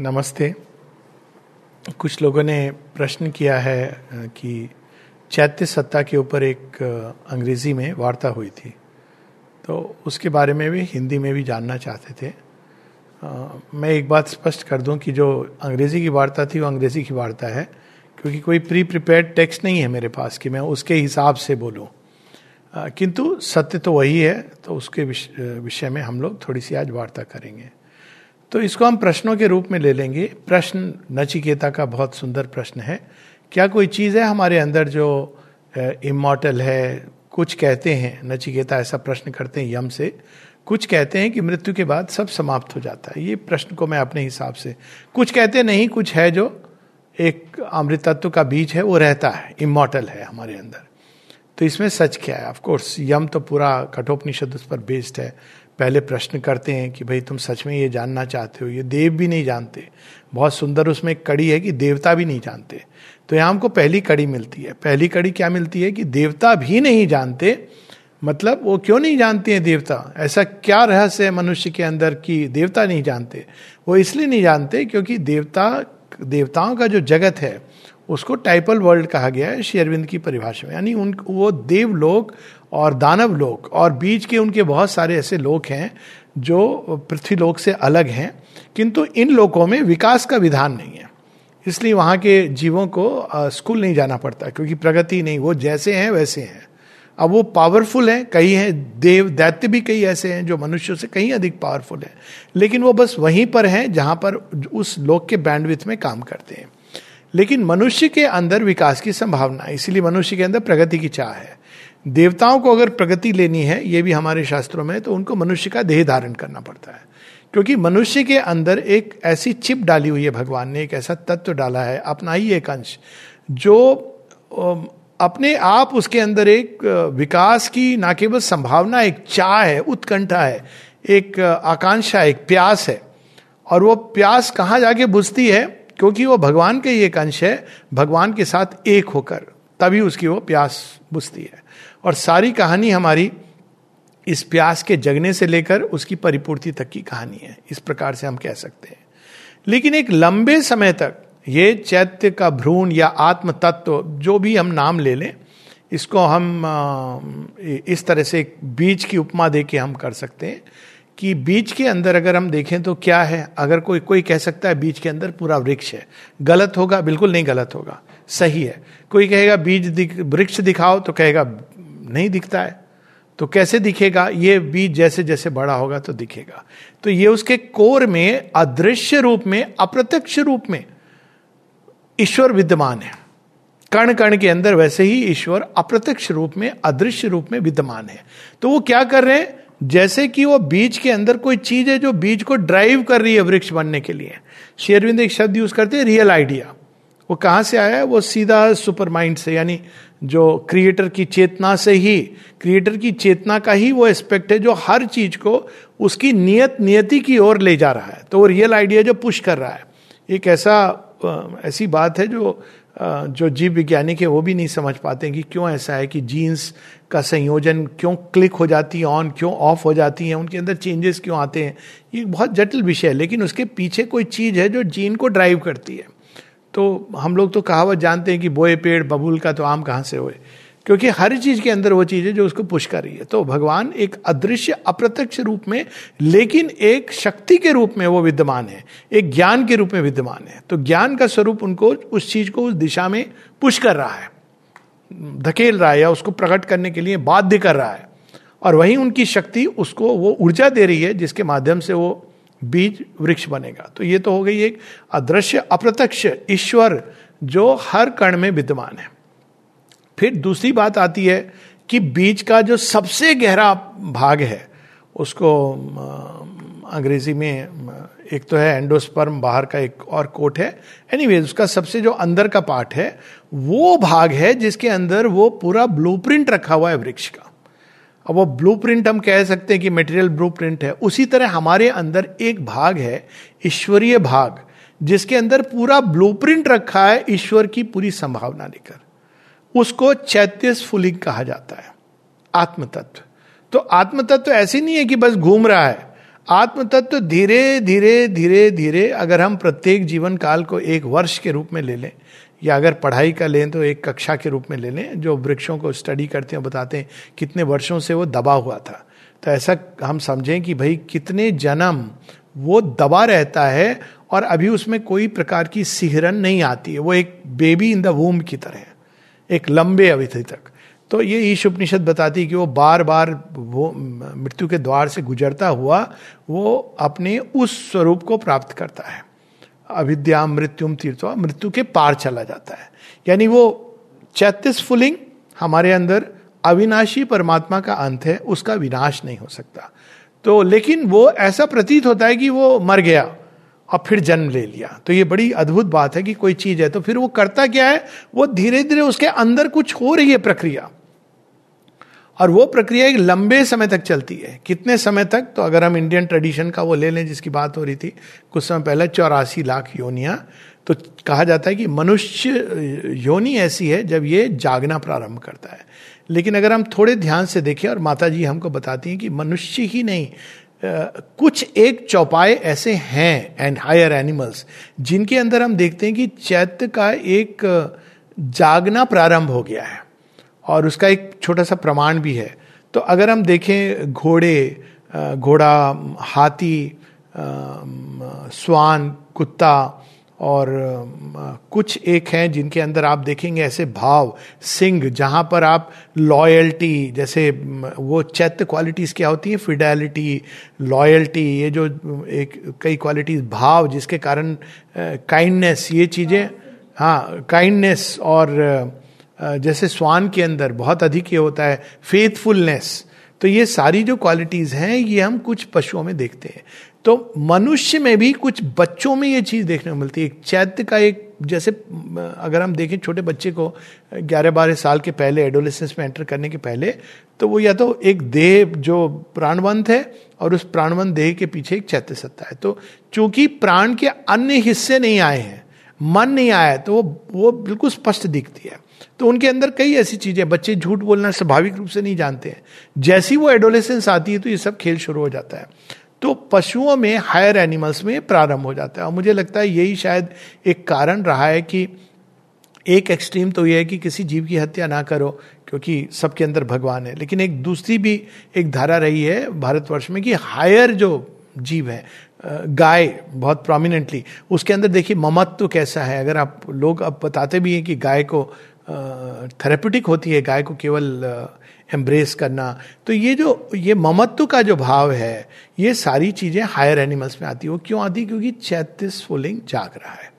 नमस्ते। कुछ लोगों ने प्रश्न किया है कि चैत्य सत्ता के ऊपर एक अंग्रेज़ी में वार्ता हुई थी। तो उसके बारे में भी हिंदी में भी जानना चाहते थे। आ, मैं एक बात स्पष्ट कर दूँ कि जो अंग्रेज़ी की वार्ता थी वो अंग्रेज़ी की वार्ता है क्योंकि कोई प्री प्रिपेयर्ड टेक्स्ट नहीं है मेरे पास कि मैं उसके हिसाब से बोलूँ। किंतु सत्य तो वही है तो उसके विषय में हम लोग थोड़ी सी आज वार्ता करेंगे। तो इसको हम प्रश्नों के रूप में ले लेंगे। प्रश्न नचिकेता का बहुत सुंदर प्रश्न है। क्या कोई चीज़ है हमारे अंदर जो इमोटल है? कुछ कहते हैं, नचिकेता ऐसा प्रश्न करते हैं यम से। कुछ कहते हैं कि मृत्यु के बाद सब समाप्त हो जाता है। ये प्रश्न को मैं अपने हिसाब से। कुछ कहते नहीं, कुछ है जो एक अमृत तत्व का बीज है, वो रहता है। इमोटल है हमारे अंदर। तो इसमें सच क्या है? ऑफकोर्स यम तो पूरा कठोपनिषद उस पर बेस्ड है। पहले प्रश्न करते हैं कि भाई तुम सच में ये जानना चाहते हो? ये देव भी नहीं जानते। बहुत सुंदर उसमें एक कड़ी है कि देवता भी नहीं जानते। तो यहाँ हमको पहली कड़ी मिलती है। पहली कड़ी क्या मिलती है कि देवता भी नहीं जानते। मतलब वो क्यों नहीं जानते हैं देवता? ऐसा क्या रहस्य है मनुष्य के अंदर कि देवता नहीं जानते? वो इसलिए नहीं जानते क्योंकि देवता, देवताओं का जो जगत है उसको टाइपल वर्ल्ड कहा गया है शेरविंद की परिभाषा में। यानी उन, वो देव लोग और दानव लोग और बीच के उनके बहुत सारे ऐसे लोग हैं जो पृथ्वी लोक से अलग हैं, किंतु इन लोगों में विकास का विधान नहीं है। इसलिए वहाँ के जीवों को स्कूल नहीं जाना पड़ता, क्योंकि प्रगति नहीं, वो जैसे हैं, वैसे हैं। अब वो पावरफुल हैं, कई हैं, देव, दैत्य भी कई ऐसे हैं जो मनुष्यों से कहीं अधिक पावरफुल हैं। लेकिन वो बस वहीं पर हैं, जहाँ पर उस लोक के बैंडविथ में काम करते हैं। लेकिन मनुष्य के अंदर विकास की संभावना है, इसीलिए मनुष्य के अंदर प्रगति की चाह है। देवताओं को अगर प्रगति लेनी है, ये भी हमारे शास्त्रों में तो उनको मनुष्य का देह धारण करना पड़ता है। क्योंकि मनुष्य के अंदर एक ऐसी चिप डाली हुई है भगवान ने, एक ऐसा तत्व डाला है अपना ही एक अंश, जो अपने आप उसके अंदर एक विकास की ना केवल संभावना, एक चाह है, उत्कंठा है, एक, आकांक्षा, एक प्यास है। और वो प्यास कहाँ जाके बुझती है? क्योंकि वो भगवान का ही एक अंश है, भगवान के साथ एक होकर, तभी उसकी वो प्यास बुझती है। और सारी कहानी हमारी इस प्यास के जगने से लेकर उसकी परिपूर्ति तक की कहानी है, इस प्रकार से हम कह सकते हैं। लेकिन एक लंबे समय तक ये चैत्य का भ्रूण या आत्म तत्व जो भी हम नाम ले लें, इसको हम इस तरह से बीज की उपमा दे के हम कर सकते हैं। कि बीज के अंदर अगर हम देखें तो क्या है? अगर कोई कोई कह सकता है बीज के अंदर पूरा वृक्ष है। गलत होगा, बिल्कुल नहीं गलत होगा। सही है। कोई कहेगा बीज दिख, वृक्ष दिखाओ तो कहेगा, नहीं दिखता है। तो कैसे दिखेगा? ये बीज जैसे जैसे बड़ा होगा तो दिखेगा। तो ये उसके कोर में, अदृश्य रूप में, अप्रत्यक्ष रूप में ईश्वर विद्यमान है। कण कण के अंदर वैसे ही ईश्वर अप्रत्यक्ष रूप में, अदृश्य रूप में विद्यमान है। तो वो क्या कर रहे हैं? जैसे कि वो बीज के अंदर कोई चीज़ है जो बीज को ड्राइव कर रही है वृक्ष बनने के लिए। शेरविंद एक शब्द यूज़ करते हैं रियल आइडिया वो कहाँ से आया है? वो सीधा सुपर माइंड से, यानी जो क्रिएटर की चेतना से ही क्रिएटर की चेतना का ही वो एस्पेक्ट है जो हर चीज़ को उसकी नियत नियति की ओर ले जा रहा है। तो वो रियल आइडिया जो पुश कर रहा है। एक ऐसा ऐसी बात है जो जो जीव वैज्ञानिक है वो भी नहीं समझ पाते कि क्यों ऐसा है कि जीन्स का संयोजन क्यों क्लिक हो जाती है ऑन क्यों ऑफ़ हो जाती है, उनके अंदर चेंजेस क्यों आते हैं? ये बहुत जटिल विषय है, लेकिन उसके पीछे कोई चीज़ है जो जीन को ड्राइव करती है। तो हम लोग तो कहावत जानते हैं कि बोए पेड़ बबूल का तो आम कहाँ से हुए? क्योंकि हर चीज़ के अंदर वो चीज़ है जो उसको पुश कर रही है। तो भगवान एक अदृश्य, अप्रत्यक्ष रूप में, लेकिन एक शक्ति के रूप में वो विद्यमान है। एक ज्ञान के रूप में विद्यमान है। तो ज्ञान का स्वरूप उनको उस चीज़ को उस दिशा में पुश कर रहा है। धकेल रहा है या उसको प्रकट करने के लिए बाध्य कर रहा है। और वही उनकी शक्ति उसको वो ऊर्जा दे रही है, जिसके माध्यम से वो बीज वृक्ष बनेगा। तो ये तो हो गई एक अदृश्य, अप्रत्यक्ष ईश्वर जो हर कण में विद्यमान है। फिर दूसरी बात आती है कि बीज का जो सबसे गहरा भाग है, उसको अंग्रेज़ी में एक तो है एंडोस्पर्म बाहर का एक और कोट है। एनी उसका सबसे जो अंदर का पार्ट है, वो भाग है जिसके अंदर वो पूरा ब्लूप्रिंट रखा हुआ है वृक्ष का। अब वो ब्लूप्रिंट हम कह सकते हैं कि मटेरियल ब्लूप्रिंट है। उसी तरह हमारे अंदर एक भाग है, ईश्वरीय भाग, जिसके अंदर पूरा ब्लूप्रिंट रखा है ईश्वर की पूरी संभावना लेकर। उसको चैत्य स्फुलिंग कहा जाता है आत्म तत्व तो आत्म तत्व ऐसे नहीं है कि बस घूम रहा है। आत्म तत्व धीरे धीरे धीरे धीरे अगर हम प्रत्येक जीवन काल को एक वर्ष के रूप में ले लें, या अगर पढ़ाई का लें तो एक कक्षा के रूप में ले लें, जो वृक्षों को स्टडी करते हैं, बताते हैं कितने वर्षों से वो दबा हुआ था। तो ऐसा हम समझें कि भाई कितने जन्म वो दबा रहता है, और अभी उसमें कोई प्रकार की सिहरन नहीं आती है। वो एक बेबी इन द वूम की तरह एक लंबे अवधि तक। तो ये ईश उपनिषद बताती कि वो बार बार वो मृत्यु के द्वार से गुजरता हुआ, वो अपने उस स्वरूप को प्राप्त करता है। अविद्या, मृत्युम, तीर्थ, मृत्यु के पार चला जाता है। यानी वो चैतीस फुलिंग हमारे अंदर अविनाशी परमात्मा का अंत है, उसका विनाश नहीं हो सकता। तो लेकिन वो ऐसा प्रतीत होता है कि वो मर गया। और फिर जन्म ले लिया। तो ये बड़ी अद्भुत बात है कि कोई चीज़ है तो फिर वो करता क्या है? वो धीरे धीरे उसके अंदर कुछ हो रही है प्रक्रिया। और वो प्रक्रिया एक लंबे समय तक चलती है। कितने समय तक? तो अगर हम इंडियन ट्रेडिशन का वो ले लें, जिसकी बात हो रही थी, कुछ समय पहले चौरासी लाख योनिया। तो कहा जाता है कि मनुष्य, योनि ऐसी है, जब ये जागना प्रारंभ करता है। लेकिन अगर हम थोड़े ध्यान से देखें, और माता जी हमको बताती हैं कि मनुष्य ही नहीं कुछ एक चौपाए ऐसे हैं एंड हायर एनिमल्स जिनके अंदर हम देखते हैं कि चैत्य का एक जागना प्रारंभ हो गया है और उसका एक छोटा सा प्रमाण भी है। तो अगर हम देखें घोड़े घोड़ा, हाथी स्वान, कुत्ता और कुछ एक हैं जिनके अंदर आप देखेंगे ऐसे भाव, सिंह, जहाँ पर आप लॉयल्टी जैसे वो चैत्य क्वालिटीज क्या होती है? फिडेलिटी लॉयल्टी ये जो, एक, कई क्वालिटीज भाव, जिसके कारण काइंडनेस ये चीज़ें हाँ काइंडनेस और जैसे स्वान के अंदर बहुत अधिक ये होता है फेथफुलनेस तो ये सारी जो क्वालिटीज हैं, ये हम कुछ पशुओं में देखते हैं। तो मनुष्य में भी कुछ बच्चों में ये चीज़ देखने को मिलती है। एक चैत्य का एक, जैसे, अगर हम देखें छोटे बच्चे को ग्यारह बारह साल के पहले एडोलेसेंस में एंटर करने के पहले तो वो या तो एक देह, जो प्राणवंत है, और उस प्राणवंत देह के पीछे एक चैत्य सत्ता है। तो चूँकि प्राण के अन्य हिस्से नहीं आए हैं, मन नहीं आया तो वो वो बिल्कुल स्पष्ट दिखती है। तो उनके अंदर कई ऐसी चीज़ें बच्चे झूठ बोलना स्वाभाविक रूप से नहीं जानते हैं। जैसी वो एडोलेसेंस आती है तो ये सब खेल शुरू हो जाता है। तो पशुओं में हायर एनिमल्स में प्रारंभ हो जाता है। और मुझे लगता है यही शायद एक कारण रहा है कि एक एक्सट्रीम तो यह है कि किसी जीव की हत्या ना करो, क्योंकि सबके अंदर भगवान है। लेकिन एक दूसरी भी एक धारा रही है भारतवर्ष में कि हायर जो जीव है गाय बहुत प्रोमिनेंटली उसके अंदर देखिए ममत्व तो कैसा है। अगर आप लोग अब बताते भी हैं कि गाय को थेरेप्यूटिक होती है, गाय को केवल एम्ब्रेस करना। तो ये जो, ये ममत्व का जो भाव है, ये सारी चीज़ें हायर एनिमल्स में आती है। वो क्यों आती? क्योंकि चैतीस फुलिंग जाग रहा है।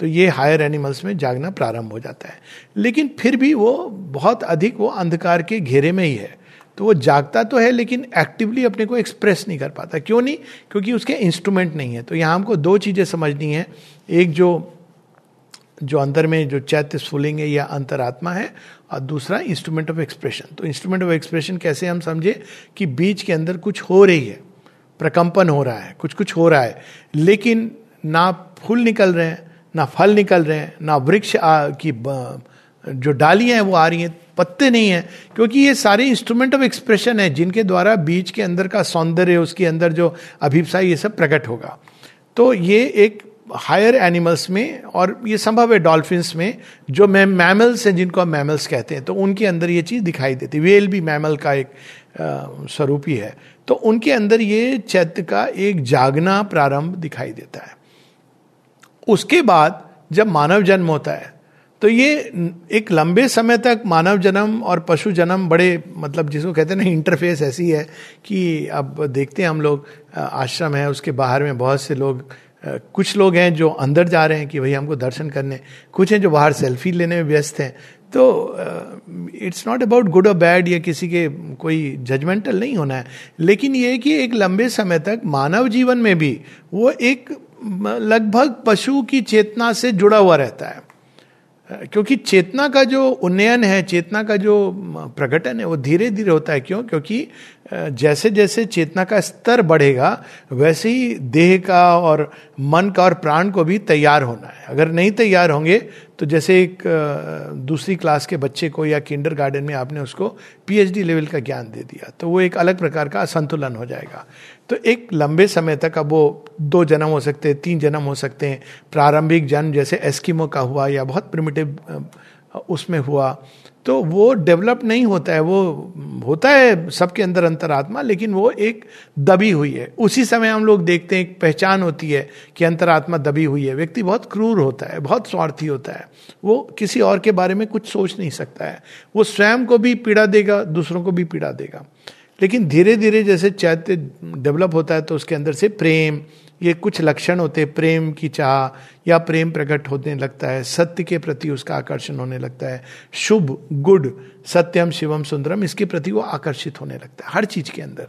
तो ये हायर एनिमल्स में जागना प्रारंभ हो जाता है। लेकिन फिर भी वो बहुत अधिक वो अंधकार के घेरे में ही है। तो वो जागता तो है, लेकिन एक्टिवली अपने को एक्सप्रेस नहीं कर पाता। क्यों नहीं? क्योंकि उसके इंस्ट्रूमेंट नहीं है। तो यहाँ हमको दो चीज़ें समझनी है। एक जो जो अंदर में जो चैत्य स्फुलिंग है या अंतरात्मा है और दूसरा इंस्ट्रूमेंट ऑफ़ एक्सप्रेशन तो इंस्ट्रूमेंट ऑफ़ एक्सप्रेशन कैसे हम समझे कि बीच के अंदर कुछ हो रही है, प्रकंपन हो रहा है कुछ कुछ हो रहा है, लेकिन ना फूल निकल रहे हैं, ना फल निकल रहे हैं, ना वृक्ष की जो डालियाँ हैं वो आ रही हैं, पत्ते नहीं हैं, क्योंकि ये सारे इंस्ट्रूमेंट ऑफ़ एक्सप्रेशन है जिनके द्वारा बीच के अंदर का सौंदर्य, उसके अंदर जो अभिप्सा ये सब प्रकट होगा। तो ये एक हायर एनिमल्स में और ये संभव है डॉल्फिन्स में, जो मैम मैमल्स हैं, जिनको हम मैमल्स कहते हैं तो उनके अंदर ये चीज़ दिखाई देती वेल भी मैमल का एक स्वरूप ही है। तो उनके अंदर ये चैत्य का एक जागना प्रारंभ दिखाई देता है। उसके बाद जब मानव जन्म होता है तो ये एक लंबे समय तक मानव जन्म और पशु जन्म बड़े मतलब जिसको कहते हैं ना इंटरफेस ऐसी है कि अब देखते हैं हम लोग आश्रम है, उसके बाहर में बहुत से लोग कुछ लोग हैं जो अंदर जा रहे हैं कि भाई हमको दर्शन करने, कुछ हैं जो बाहर सेल्फी लेने में व्यस्त हैं। तो इट्स नॉट अबाउट गुड और बैड या किसी के कोई जजमेंटल नहीं होना है। लेकिन ये कि एक लंबे समय तक मानव जीवन में भी वो एक लगभग पशु की चेतना से जुड़ा हुआ रहता है। क्योंकि चेतना का जो उन्नयन है, चेतना का जो प्रकटन है, वो धीरे धीरे होता है। क्यों? क्योंकि जैसे जैसे चेतना का स्तर बढ़ेगा, वैसे ही देह का और मन का और प्राण को भी तैयार होना है। अगर नहीं तैयार होंगे तो जैसे एक दूसरी क्लास के बच्चे को या किंडर गार्डन में आपने उसको पीएचडी लेवल का ज्ञान दे दिया तो वो एक अलग प्रकार का असंतुलन हो जाएगा। तो एक लंबे समय तक अब वो दो जन्म हो सकते हैं, तीन जन्म हो सकते हैं। प्रारंभिक जन्म जैसे एस्किमो का हुआ या बहुत प्रिमिटिव उसमें हुआ। तो वो डेवलप नहीं होता है, वो होता है सबके अंदर अंतरात्मा, लेकिन वो एक दबी हुई है। उसी समय हम लोग देखते हैं, एक पहचान होती है कि अंतरात्मा दबी हुई है। व्यक्ति बहुत क्रूर होता है, बहुत स्वार्थी होता है। वो किसी और के बारे में कुछ सोच नहीं सकता है। वो स्वयं को भी पीड़ा देगा, दूसरों को भी पीड़ा देगा। लेकिन धीरे धीरे जैसे चैत्य डेवलप होता है तो उसके अंदर से प्रेम ये कुछ लक्षण होते हैं, प्रेम की चाह या प्रेम प्रकट होने लगता है, सत्य के प्रति उसका आकर्षण होने लगता है, शुभ, गुड, सत्यम, शिवम, सुंदरम, इसके प्रति वो आकर्षित होने लगता है, हर चीज़ के अंदर।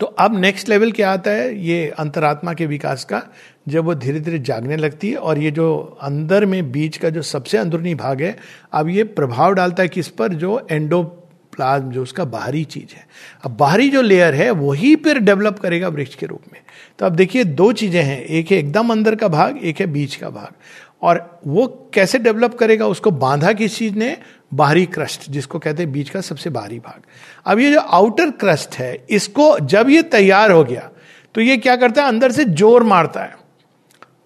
तो अब नेक्स्ट लेवल क्या आता है? ये अंतरात्मा के विकास का, जब वो धीरे धीरे जागने लगती है और ये जो अंदर में बीच का जो सबसे अंदरूनी भाग है, अब ये प्रभाव डालता है किस पर? जो एंडो प्लाज्म जो उसका बाहरी चीज़ है। अब बाहरी जो लेयर है, वही फिर डेवलप करेगा वृक्ष के रूप में। तो अब देखिए, दो चीज़ें हैं। एक है एकदम अंदर का भाग, एक है बीच का भाग। और वो कैसे डेवलप करेगा, उसको बांधा किस चीज़ ने? बाहरी क्रस्ट, जिसको कहते हैं बीच का सबसे बाहरी भाग। अब ये जो आउटर क्रस्ट है, इसको जब ये तैयार हो गया तो ये क्या करता है? अंदर से ज़ोर मारता है।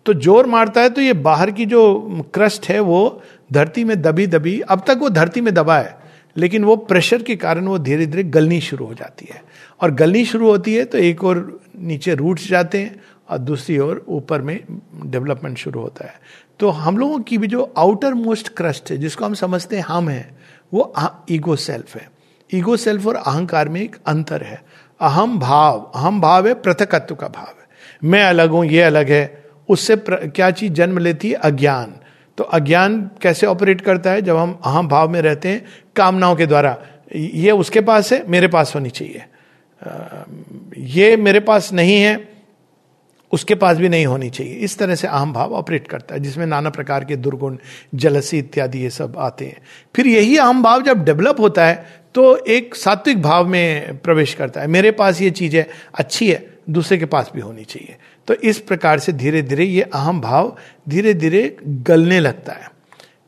तो ज़ोर मारता है तो ये बाहर की जो क्रस्ट है, वो धरती में दबी दबी, अब तक वो धरती में दबा है, लेकिन वो प्रेशर के कारण वो धीरे धीरे गलनी शुरू हो जाती है। और गलनी शुरू होती है तो एक और नीचे रूट्स जाते हैं और दूसरी ओर ऊपर में डेवलपमेंट शुरू होता है। तो हम लोगों की भी जो आउटर मोस्ट क्रस्ट है, जिसको हम समझते हैं हम हैं, वो ईगो सेल्फ है। ईगो सेल्फ और अहंकार में एक अंतर है। अहम भाव अहम भाव है पृथकत्व का भाव है। मैं अलग हूँ, ये अलग है, उससे क्या चीज़ जन्म लेती है? अज्ञान। तो अज्ञान कैसे ऑपरेट करता है? जब हम अहम भाव में रहते हैं, कामनाओं के द्वारा। ये उसके पास है, मेरे पास होनी चाहिए। ये मेरे पास नहीं है, उसके पास भी नहीं होनी चाहिए। इस तरह से अहम भाव ऑपरेट करता है, जिसमें नाना प्रकार के दुर्गुण जलसी इत्यादि ये सब आते हैं। फिर यही अहम भाव जब डेवलप होता है तो एक सात्विक भाव में प्रवेश करता है। मेरे पास ये चीज़ अच्छी है, दूसरे के पास भी होनी चाहिए। तो इस प्रकार से धीरे धीरे ये अहम भाव धीरे धीरे गलने लगता है।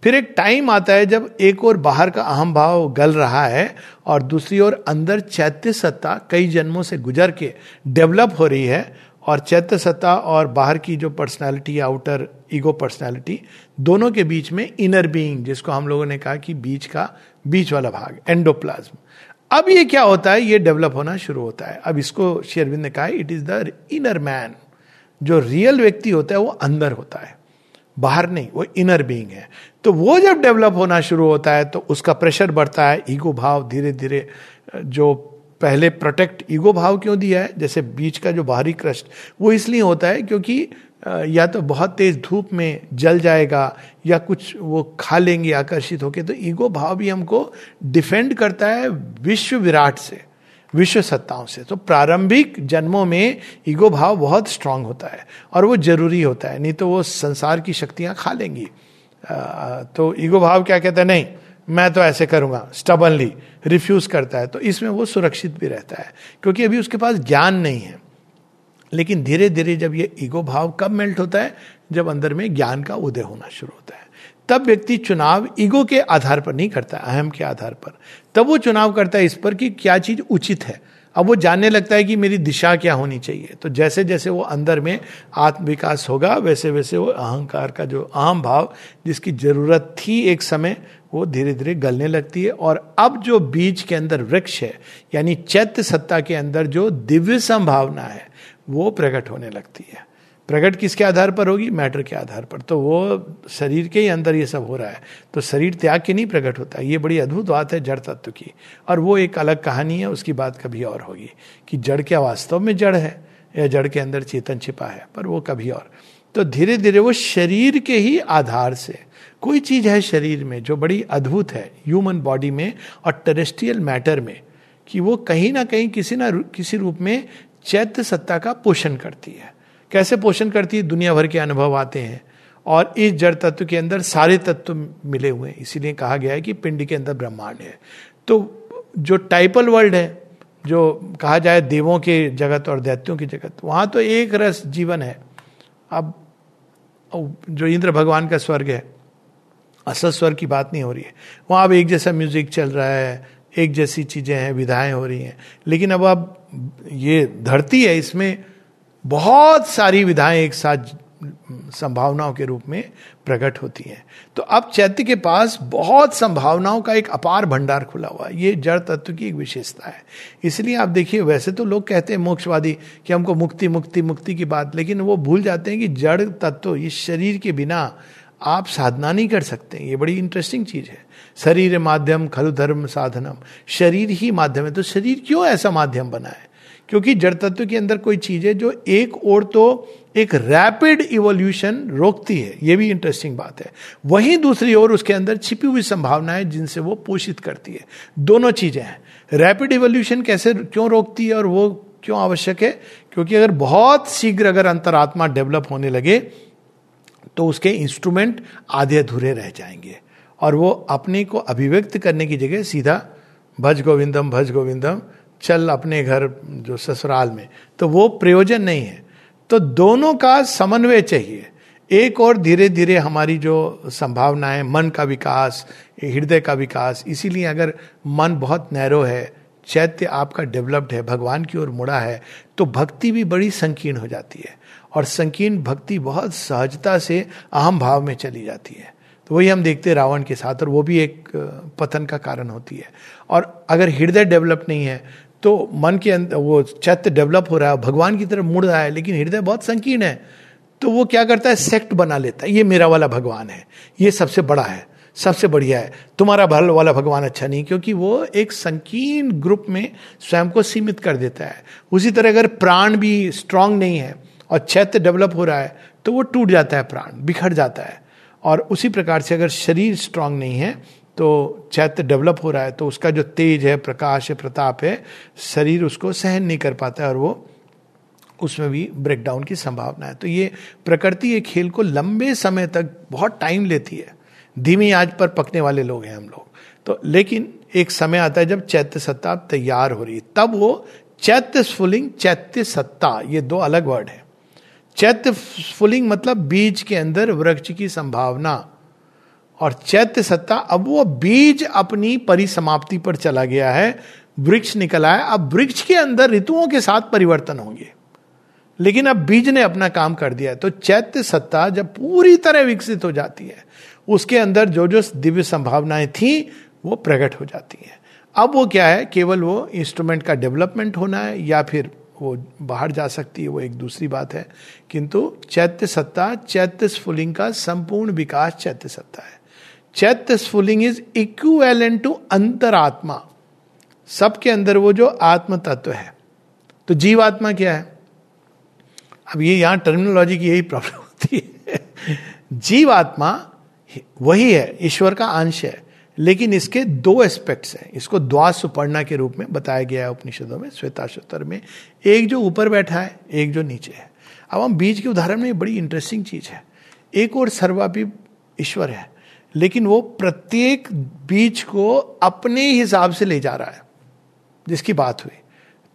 फिर एक टाइम आता है जब एक और बाहर का अहम भाव गल रहा है और दूसरी ओर अंदर चैत्य सत्ता कई जन्मों से गुजर के डेवलप हो रही है और चैत्य सत्ता और बाहर की जो पर्सनैलिटी आउटर ईगो पर्सनैलिटी दोनों के बीच में इनर बीइंग जिसको हम लोगों ने कहा कि बीच का, बीच वाला भाग एंडोप्लाज्म अब ये क्या होता है? ये डेवलप होना शुरू होता है। अब इसको शेरविंद ने कहा it is the inner man जो रियल व्यक्ति होता है, वो अंदर होता है। बाहर नहीं, वो इनर बीइंग है। तो वो जब डेवलप होना शुरू होता है तो उसका प्रेशर बढ़ता है ईगो भाव धीरे धीरे जो पहले प्रोटेक्ट ईगो भाव क्यों दिया है, जैसे बीच का जो बाहरी क्रस्ट वो इसलिए होता है क्योंकि या तो बहुत तेज धूप में जल जाएगा, या कुछ वो खा लेंगे आकर्षित होके तो ईगो भाव भी हमको डिफेंड करता है विश्व विराट से। विश्व सत्ताओं से। तो प्रारंभिक जन्मों में ईगो भाव बहुत स्ट्रांग होता है और वो ज़रूरी होता है, नहीं तो वो संसार की शक्तियाँ खा लेंगी। तो ईगो भाव क्या कहता है? नहीं, मैं तो ऐसे करूँगा स्टबनली रिफ्यूज करता है। तो इसमें वो सुरक्षित भी रहता है, क्योंकि अभी उसके पास ज्ञान नहीं है। लेकिन धीरे धीरे जब ये ईगो भाव कब मेल्ट होता है? जब अंदर में ज्ञान का उदय होना शुरू होता है। तब व्यक्ति चुनाव ईगो के आधार पर नहीं करता, अहम के आधार पर। तब वो चुनाव करता है इस पर कि क्या चीज़ उचित है। अब वो जानने लगता है कि मेरी दिशा क्या होनी चाहिए। तो जैसे जैसे वो अंदर में आत्म विकास होगा वैसे वैसे वो अहंकार का जो अहम भाव जिसकी ज़रूरत थी एक समय, वो धीरे धीरे गलने लगती है। और अब जो बीज के अंदर वृक्ष है, यानी चैत्य सत्ता के अंदर जो दिव्य संभावना है, वो प्रकट होने लगती है। प्रकट किसके आधार पर होगी? मैटर के आधार पर। तो वो शरीर के ही अंदर ये सब हो रहा है। तो शरीर त्याग के नहीं प्रकट होता ये बड़ी अद्भुत बात है जड़ तत्व की। और वो एक अलग कहानी है, उसकी बात कभी और होगी कि जड़ क्या वास्तव में जड़ है या जड़ के अंदर चेतन छिपा है, पर वो कभी और। तो धीरे धीरे वो शरीर के ही आधार से, कोई चीज़ है शरीर में जो बड़ी अद्भुत है ह्यूमन बॉडी में और टेरेस्ट्रियल मैटर में, कि वो कहीं ना कहीं किसी ना किसी रूप में चैत्य सत्ता का पोषण करती है। कैसे पोषण करती है? दुनिया भर के अनुभव आते हैं। और इस जड़ तत्व के अंदर सारे तत्व मिले हुए हैं। इसीलिए कहा गया है कि पिंड के अंदर ब्रह्मांड है। तो जो टाइपल वर्ल्ड है, जो कहा जाए देवों के जगत और दैत्यों की जगत, वहाँ तो एक रस जीवन है। अब जो इंद्र भगवान का स्वर्ग है, असल स्वर की बात नहीं हो रही है। वहाँ अब एक जैसा म्यूज़िक चल रहा है, एक जैसी चीज़ें हैं, विधाएँ हो रही हैं। लेकिन अब अब ये धरती है, इसमें बहुत सारी विधाएँ एक साथ संभावनाओं के रूप में प्रकट होती हैं। तो अब चैत्य के पास बहुत संभावनाओं का एक अपार भंडार खुला हुआ है। ये जड़ तत्व की एक विशेषता है। इसलिए आप देखिए, वैसे तो लोग कहते हैं मोक्षवादी कि हमको मुक्ति मुक्ति मुक्ति की बात, लेकिन वो भूल जाते हैं कि जड़ तत्व इस शरीर के बिना आप साधना नहीं कर सकते ये बड़ी इंटरेस्टिंग चीज़ है। शरीर माध्यम, खलु धर्म, साधनम। शरीर ही माध्यम है। तो शरीर क्यों ऐसा माध्यम बना है? क्योंकि जड़ तत्व के अंदर कोई चीज़ है जो एक और तो एक रैपिड इवोल्यूशन रोकती है। ये भी इंटरेस्टिंग बात है। वहीं दूसरी ओर उसके अंदर छिपी हुई संभावनाएँ जिनसे वो पोषित करती है। दोनों चीज़ें हैं। रैपिड इवोल्यूशन कैसे क्यों रोकती है और वो क्यों आवश्यक है? क्योंकि अगर बहुत शीघ्र अगर अंतरात्मा डेवलप होने लगे तो उसके इंस्ट्रूमेंट आधे अधूरे रह जाएँगे। और वो अपने को अभिव्यक्त करने की जगह सीधा, भज गोविंदम भज गोविंदम चल अपने घर जो ससुराल में तो वो प्रयोजन नहीं है। तो दोनों का समन्वय चाहिए। एक और धीरे धीरे हमारी जो संभावनाएँ, मन का विकास, हृदय का विकास, इसीलिए अगर मन बहुत नैरो है, चैत्य आपका डेवलप्ड है, भगवान की ओर मुड़ा है तो भक्ति भी बड़ी संकीर्ण हो जाती है। और संकीर्ण भक्ति बहुत सहजता से अहम भाव में चली जाती है। तो वही हम देखते हैं रावण के साथ, और वो भी एक पतन का कारण होती है। और अगर हृदय डेवलप नहीं है तो मन के अंदर, वो चैत्य डेवलप हो रहा है, भगवान की तरफ़ मुड़ रहा है, लेकिन हृदय बहुत संकीर्ण है। तो वो क्या करता है? सेक्ट बना लेता है। ये मेरा वाला भगवान है। ये सबसे बड़ा है, सबसे बढ़िया है। तुम्हारा भल वाला भगवान अच्छा नहीं, क्योंकि वो एक संकीर्ण ग्रुप में स्वयं को सीमित कर देता है। उसी तरह अगर प्राण भी स्ट्रांग नहीं है और चैत्य डेवलप हो रहा है तो वो टूट जाता है प्राण, बिखर जाता है। और उसी प्रकार से अगर शरीर स्ट्रांग नहीं है तो चैत्य डेवलप हो रहा है तो उसका जो तेज है, प्रकाश है, प्रताप है, शरीर उसको सहन नहीं कर पाता है और वो उसमें भी ब्रेकडाउन की संभावना है। तो ये प्रकृति, ये खेल को लंबे समय तक बहुत टाइम लेती है। धीमी आँच पर पकने वाले लोग हैं हम लोग। तो लेकिन एक समय आता है जब चैत्य सत्ता तैयार हो रही है। तब वो चैत्य स्फुलिंग, चैत्य सत्ता, ये दो अलग वर्ड है। चैत्य स्फुलिंग मतलब बीज के अंदर वृक्ष की संभावना। और चैत्य सत्ता, अब वो बीज अपनी परिसमाप्ति पर चला गया है। वृक्ष निकला है। अब वृक्ष के अंदर ऋतुओं के साथ परिवर्तन होंगे। लेकिन अब बीज ने अपना काम कर दिया तो चैत्य सत्ता जब पूरी तरह विकसित हो जाती है, उसके अंदर जो जो दिव्य संभावनाएँ थी, वो प्रकट हो जाती है। अब वो क्या है? केवल वो इंस्ट्रूमेंट का डेवलपमेंट होना है, या फिर वो बाहर जा सकती है, वो एक दूसरी बात है। किंतु चैत्य सत्ता, चैत्य स्फुलिंग का संपूर्ण विकास चैत्य सत्ता है। चैत्य स्फुलिंग इज़ इक्वेलेंट टू अंतरात्मा। सबके अंदर वो जो आत्म तत्व है। तो जीवात्मा क्या है? अब ये यहाँ टर्मिनोलॉजी की यही प्रॉब्लम होती है। जीवात्मा वही है, ईश्वर का अंश है। लेकिन इसके दो एस्पेक्ट्स हैं। इसको द्वास सुपर्णा के रूप में बताया गया है उपनिषदों में, श्वेताशोत्तर में। एक जो ऊपर बैठा है, एक जो नीचे है। अब हम बीज के उदाहरण में बड़ी इंटरेस्टिंग चीज़ है। एक और सर्वापी ईश्वर है। लेकिन वो प्रत्येक बीज को अपने हिसाब से ले जा रहा है, जिसकी बात हुई।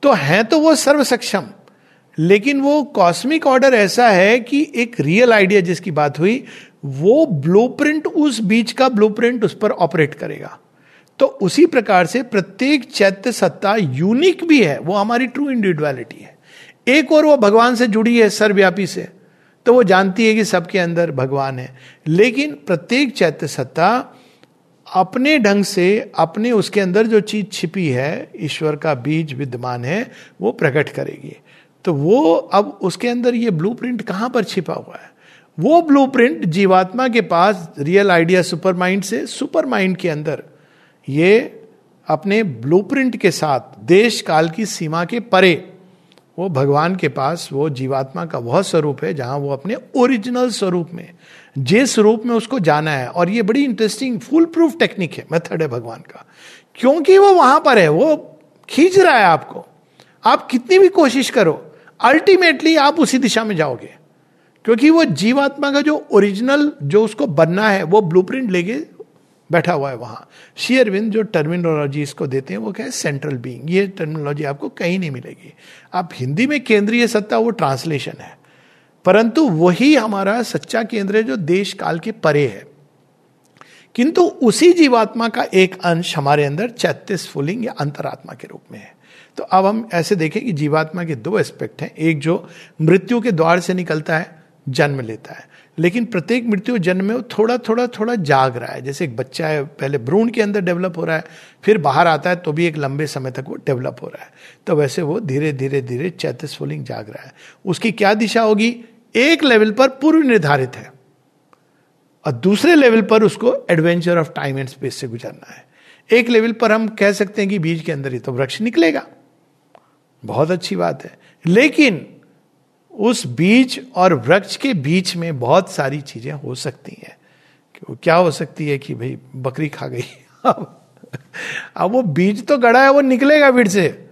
तो है तो वो सर्व सक्षम लेकिन वो कॉस्मिक ऑर्डर ऐसा है कि एक रियल आइडिया जिसकी बात हुई, वो ब्लूप्रिंट उस बीज का ब्लूप्रिंट उस पर ऑपरेट करेगा। तो उसी प्रकार से प्रत्येक चैत्य सत्ता यूनिक भी है, वो हमारी ट्रू इंडिविजुअलिटी है। एक और वो भगवान से जुड़ी है, सर्वव्यापी से। तो वो जानती है कि सबके अंदर भगवान है। लेकिन प्रत्येक चैत्य सत्ता अपने ढंग से, अपने उसके अंदर जो चीज़ छिपी है, ईश्वर का बीज विद्यमान है, वो प्रकट करेगी। तो वो अब उसके अंदर ये ब्लूप्रिंट कहाँ पर छिपा हुआ है? वो ब्लूप्रिंट जीवात्मा के पास रियल आइडिया सुपर माइंड से सुपर माइंड के अंदर, ये अपने ब्लूप्रिंट के साथ देश काल की सीमा के परे वो भगवान के पास वो जीवात्मा का वह स्वरूप है जहाँ वो अपने ओरिजिनल स्वरूप में, जिस रूप में उसको जाना है। और ये बड़ी इंटरेस्टिंग फुल प्रूफ टेक्निक है मेथड है भगवान का। क्योंकि वो वहाँ पर है, वो खींच रहा है आपको। आप कितनी भी कोशिश करो अल्टीमेटली आप उसी दिशा में जाओगे। क्योंकि वो जीवात्मा का जो ओरिजिनल जो उसको बनना है, वो ब्लूप्रिंट लेके बैठा हुआ है वहाँ। शेयरविंद जो टर्मिनोलॉजी इसको देते हैं, वो क्या है? सेंट्रल बीइंग ये टर्मिनोलॉजी आपको कहीं नहीं मिलेगी। आप हिंदी में केंद्रीय सत्ता, वो ट्रांसलेशन है। परंतु वही हमारा सच्चा केंद्र है जो देश काल के परे है। किंतु उसी जीवात्मा का एक अंश हमारे अंदर चैत्य, स्फुलिंग या अंतरात्मा के रूप में है। तो अब हम ऐसे देखें कि जीवात्मा के दो एस्पेक्ट हैं। एक जो मृत्यु के द्वार से निकलता है, जन्म लेता है। लेकिन प्रत्येक मृत्यु जन्म में वो थोड़ा थोड़ा थोड़ा जाग रहा है। जैसे एक बच्चा है, पहले भ्रूण के अंदर डेवलप हो रहा है, फिर बाहर आता है तो भी एक लंबे समय तक वो डेवलप हो रहा है। तो वैसे वो धीरे धीरे धीरे चैतस्फुलिंग जाग रहा है। उसकी क्या दिशा होगी? एक लेवल पर पूर्व निर्धारित है। और दूसरे लेवल पर उसको adventure of time and space से गुजरना है। एक लेवल पर हम कह सकते हैं कि बीज के अंदर ही तो वृक्ष निकलेगा। बहुत अच्छी बात है। लेकिन उस बीज और वृक्ष के बीच में बहुत सारी चीज़ें हो सकती हैं। क्या हो सकती है कि भाई, बकरी खा गई? अब वो बीज तो गड़ा है, वो निकलेगा फिर से।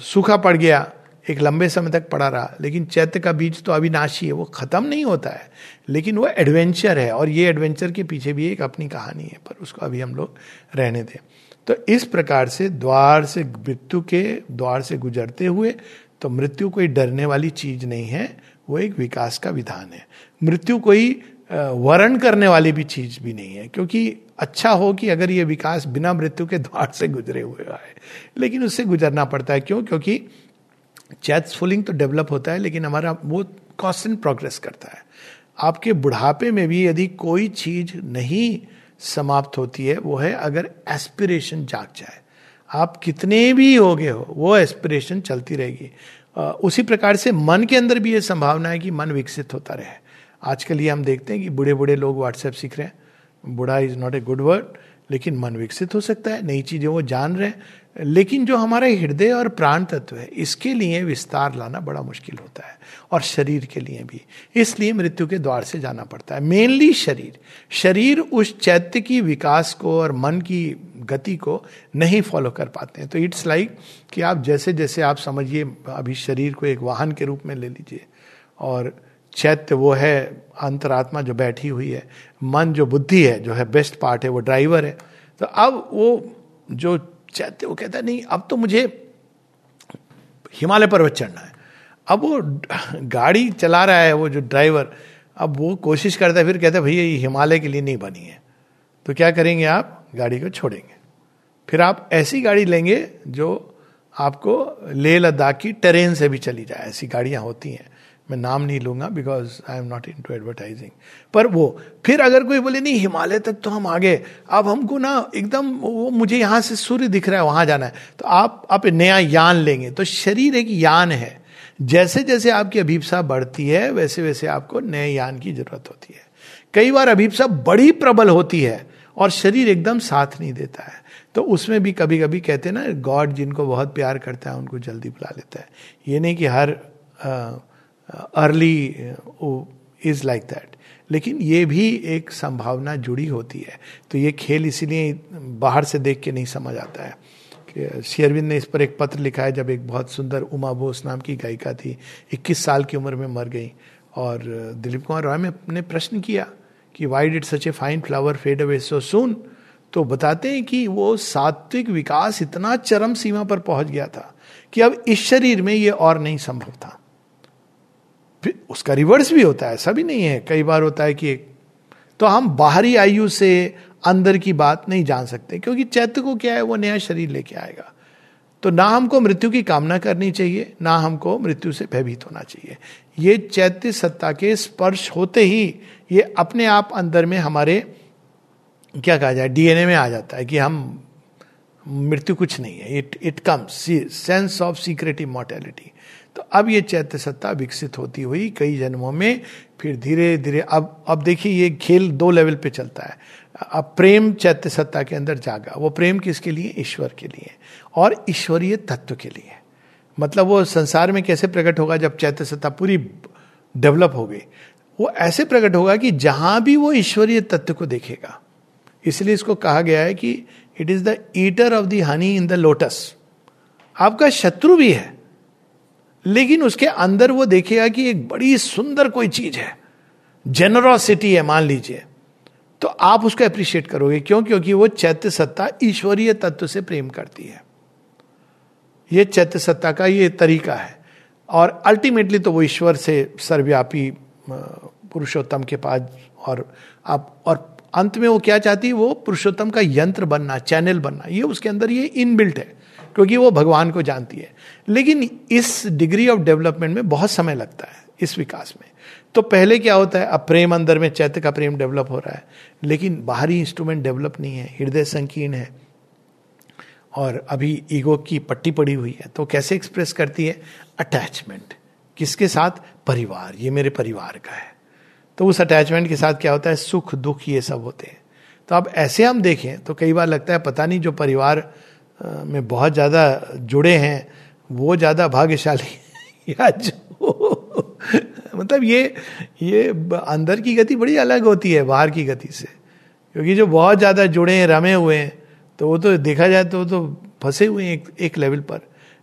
सूखा पड़ गया, एक लंबे समय तक पड़ा रहा। लेकिन चैत्य का बीज तो अविनाशी है, वो खत्म नहीं होता है। लेकिन वो एडवेंचर है, और ये एडवेंचर के पीछे भी एक अपनी कहानी है, पर उसको अभी हम लोग रहने दें। तो इस प्रकार से द्वार से मृत्यु के, द्वार से गुजरते हुए तो मृत्यु कोई डरने वाली चीज़ नहीं है, वो एक विकास का विधान है। मृत्यु कोई वर्ण करने वाली भी चीज़ भी नहीं है, क्योंकि अच्छा हो कि अगर ये विकास बिना मृत्यु के द्वार से गुजरे हुए है लेकिन उससे गुजरना पड़ता है। क्यों? क्योंकि चैत फुलिंग तो डेवलप होता है, लेकिन हमारा वो कॉन्स्टेंट प्रोग्रेस करता है। आपके बुढ़ापे में भी यदि कोई चीज़ नहीं समाप्त होती है, वो है अगर एस्पिरेशन जाग जाए। आप कितने भी हो गए हो, वो एस्पिरेशन चलती रहेगी। उसी प्रकार से मन के अंदर भी ये संभावना है कि मन विकसित होता रहे। आजकल ये हम देखते हैं कि बूढ़े बूढ़े लोग व्हाट्सएप सीख रहे हैं। बूढ़ा is not a good word लेकिन मन विकसित हो सकता है, नई चीज़ें वो जान रहे हैं। लेकिन जो हमारे हृदय और प्राण तत्व है, इसके लिए विस्तार लाना बड़ा मुश्किल होता है, और शरीर के लिए भी। इसलिए मृत्यु के द्वार से जाना पड़ता है। मेनली शरीर। शरीर उस चैत्य की विकास को और मन की गति को नहीं फॉलो कर पाते हैं। तो इट्स लाइक like कि आप जैसे जैसे आप समझिए, अभी शरीर को एक वाहन के रूप में ले लीजिए, और चैत्य वो है, अंतरात्मा जो बैठी हुई है, मन जो बुद्धि है, जो है बेस्ट पार्ट है, वो ड्राइवर है। तो अब वो जो चैत्य वो कहता है, नहीं, अब तो मुझे हिमालय पर्वत चढ़ना है। अब वो गाड़ी चला रहा है, वो जो ड्राइवर अब वो कोशिश करता है, फिर कहता है, भैया, ये हिमालय के लिए नहीं बनी है। तो क्या करेंगे आप? गाड़ी को छोड़ेंगे। फिर आप ऐसी गाड़ी लेंगे जो आपको लेह लद्दाख की ट्रेन से भी चली जाए। ऐसी गाड़ियाँ होती हैं। मैं नाम नहीं लूँगा because I am not into advertising पर वो, फिर अगर कोई बोले, नहीं, हिमालय तक तो हम आगे, अब हमको ना एकदम वो मुझे यहाँ से सूर्य दिख रहा है, वहाँ जाना है। तो आप आप नया यान लेंगे। तो शरीर एक यान है। जैसे जैसे आपकी अभीपसा बढ़ती है वैसे वैसे आपको नए यान की ज़रूरत होती है। कई बार अभीपसा बड़ी प्रबल होती है और शरीर एकदम साथ नहीं देता है। तो उसमें भी कभी कभी कहते हैं ना, गॉड जिनको बहुत प्यार करता है, उनको जल्दी बुला लेता है। ये नहीं कि हर अर्ली इज़ लाइक दैट लेकिन ये भी एक संभावना जुड़ी होती है। तो ये खेल इसीलिए बाहर से देख के नहीं समझ आता है शेयरविंद ने इस पर एक पत्र लिखा है, जब एक बहुत सुंदर उमा बोस नाम की गायिका थी 21 साल की उम्र में मर गई। और दिलीप कुमार रॉय ने प्रश्न किया कि why did such a fine flower fade away so soon तो बताते हैं कि वो सात्विक विकास इतना चरम सीमा पर पहुँच गया था कि अब इस शरीर में ये और नहीं संभव था। उसका रिवर्स भी होता है, ऐसा भी नहीं है। कई बार होता है कि तो हम बाहरी आयु से अंदर की बात नहीं जान सकते, क्योंकि चैत्य को क्या है? वो नया शरीर लेके आएगा। तो ना हमको मृत्यु की कामना करनी चाहिए, ना हमको मृत्यु से भयभीत होना चाहिए। ये चैत्य सत्ता के स्पर्श होते ही ये अपने आप अंदर में हमारे, क्या कहा जाए डीएनए में आ जाता है कि हम, मृत्यु कुछ नहीं है। It it comes sense of secret immortality तो अब ये चैत्य सत्ता विकसित होती हुई कई जन्मों में फिर धीरे धीरे, अब अब देखिए ये खेल दो लेवल पे चलता है। अब प्रेम चैत्य सत्ता के अंदर जागा। वो प्रेम किसके लिए? ईश्वर के लिए। और ईश्वरीय तत्व के लिए। मतलब वो संसार में कैसे प्रकट होगा जब चैत्य सत्ता पूरी डेवलप हो गई? वो ऐसे प्रकट होगा कि जहाँ भी वो ईश्वरीय तत्व को देखेगा। इसलिए इसको कहा गया है कि it is the eater of the honey in the lotus आपका शत्रु भी है। लेकिन उसके अंदर वो देखेगा कि एक बड़ी सुंदर कोई चीज़ है। जेनरोसिटी है, मान लीजिए। तो आप उसको अप्रिशिएट करोगे। क्यों? क्योंकि वो चैत्य सत्ता ईश्वरीय तत्व से प्रेम करती है। ये चैत्य सत्ता का ये तरीका है। और अल्टीमेटली तो वो ईश्वर से सर्वव्यापी पुरुषोत्तम के पास और आप, और अंत में वो क्या चाहती है? वो पुरुषोत्तम का यंत्र बनना चैनल बनना। ये उसके अंदर ये इनबिल्ट है। क्योंकि वो भगवान को जानती है। लेकिन इस डिग्री ऑफ़ डेवलपमेंट में बहुत समय लगता है, इस विकास में। तो पहले क्या होता है, अब प्रेम अंदर में, चैत्य का प्रेम डेवलप हो रहा है। लेकिन बाहरी इंस्ट्रूमेंट डेवलप नहीं है, हृदय संकीर्ण है। और अभी ईगो की पट्टी पड़ी हुई है तो कैसे एक्सप्रेस करती है? अटैचमेंट किसके साथ? परिवार। ये मेरे परिवार का है। तो उस अटैचमेंट के साथ क्या होता है? सुख, दुख, ये सब होते हैं। तो अब ऐसे हम देखें तो कई बार लगता है, पता नहीं जो परिवार में बहुत ज़्यादा जुड़े हैं वो ज़्यादा भाग्यशाली या जो मतलब ये ये अंदर की गति बड़ी अलग होती है बाहर की गति से। क्योंकि जो बहुत ज़्यादा जुड़े हैं रमे हुए हैं तो वो तो देखा जाए तो वो तो फंसे हुए हैं एक, एक लेवल पर।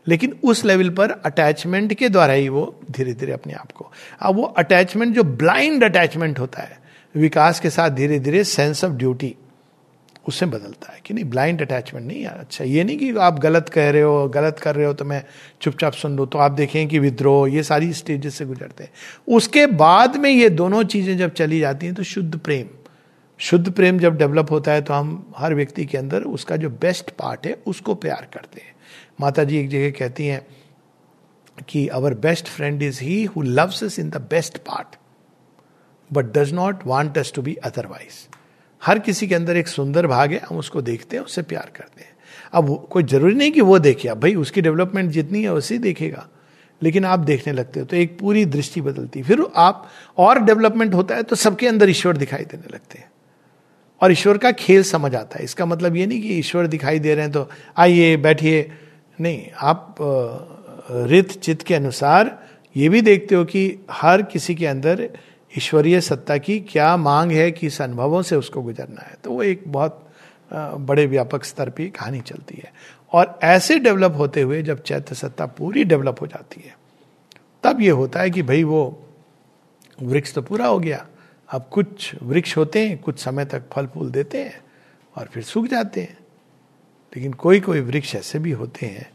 लेकिन उस लेवल पर अटैचमेंट के द्वारा ही वो धीरे धीरे अपने आप को। अब वो अटैचमेंट जो ब्लाइंड अटैचमेंट होता है विकास के साथ धीरे धीरे सेंस ऑफ़ ड्यूटी उससे बदलता है कि नहीं ब्लाइंड अटैचमेंट नहीं है। अच्छा ये नहीं कि आप गलत कह रहे हो, गलत कर रहे हो तो मैं चुपचाप सुन लू तो आप देखें कि विद्रोह ये सारी स्टेजेस से गुजरते हैं। उसके बाद में ये दोनों चीज़ें जब चली जाती हैं तो शुद्ध प्रेम। शुद्ध प्रेम जब डेवलप होता है तो हम हर व्यक्ति के अंदर उसका जो बेस्ट पार्ट है, उसको प्यार करते हैं। माता जी एक जगह कहती हैं कि our best friend is he who loves us in the best part but does not want us to be otherwise हर किसी के अंदर एक सुंदर भाग है, हम उसको देखते हैं, उससे प्यार करते हैं। अब कोई ज़रूरी नहीं कि वो देखे, अब भाई उसकी डेवलपमेंट जितनी है ही देखेगा। लेकिन आप देखने लगते हो तो एक पूरी दृष्टि बदलती फिर आप और डेवलपमेंट होता है तो सबके अंदर ईश्वर दिखाई देने लगते हैं। और ईश्वर का खेल समझ आता है। इसका मतलब ये नहीं कि ईश्वर दिखाई दे रहे हैं तो आइए, बैठिए। नहीं, आप रित चित्त के अनुसार ये भी देखते हो कि हर किसी के अंदर ईश्वरीय सत्ता की क्या मांग है किस अनुभवों से उसको गुजरना है? तो वो एक बहुत बड़े व्यापक स्तर पर कहानी चलती है। और ऐसे डेवलप होते हुए जब चैत्य सत्ता पूरी डेवलप हो जाती है, तब ये होता है कि भाई वो वृक्ष तो पूरा हो गया। अब कुछ वृक्ष होते हैं, कुछ समय तक फल फूल देते हैं और फिर सूख जाते हैं। लेकिन कोई कोई वृक्ष ऐसे भी होते हैं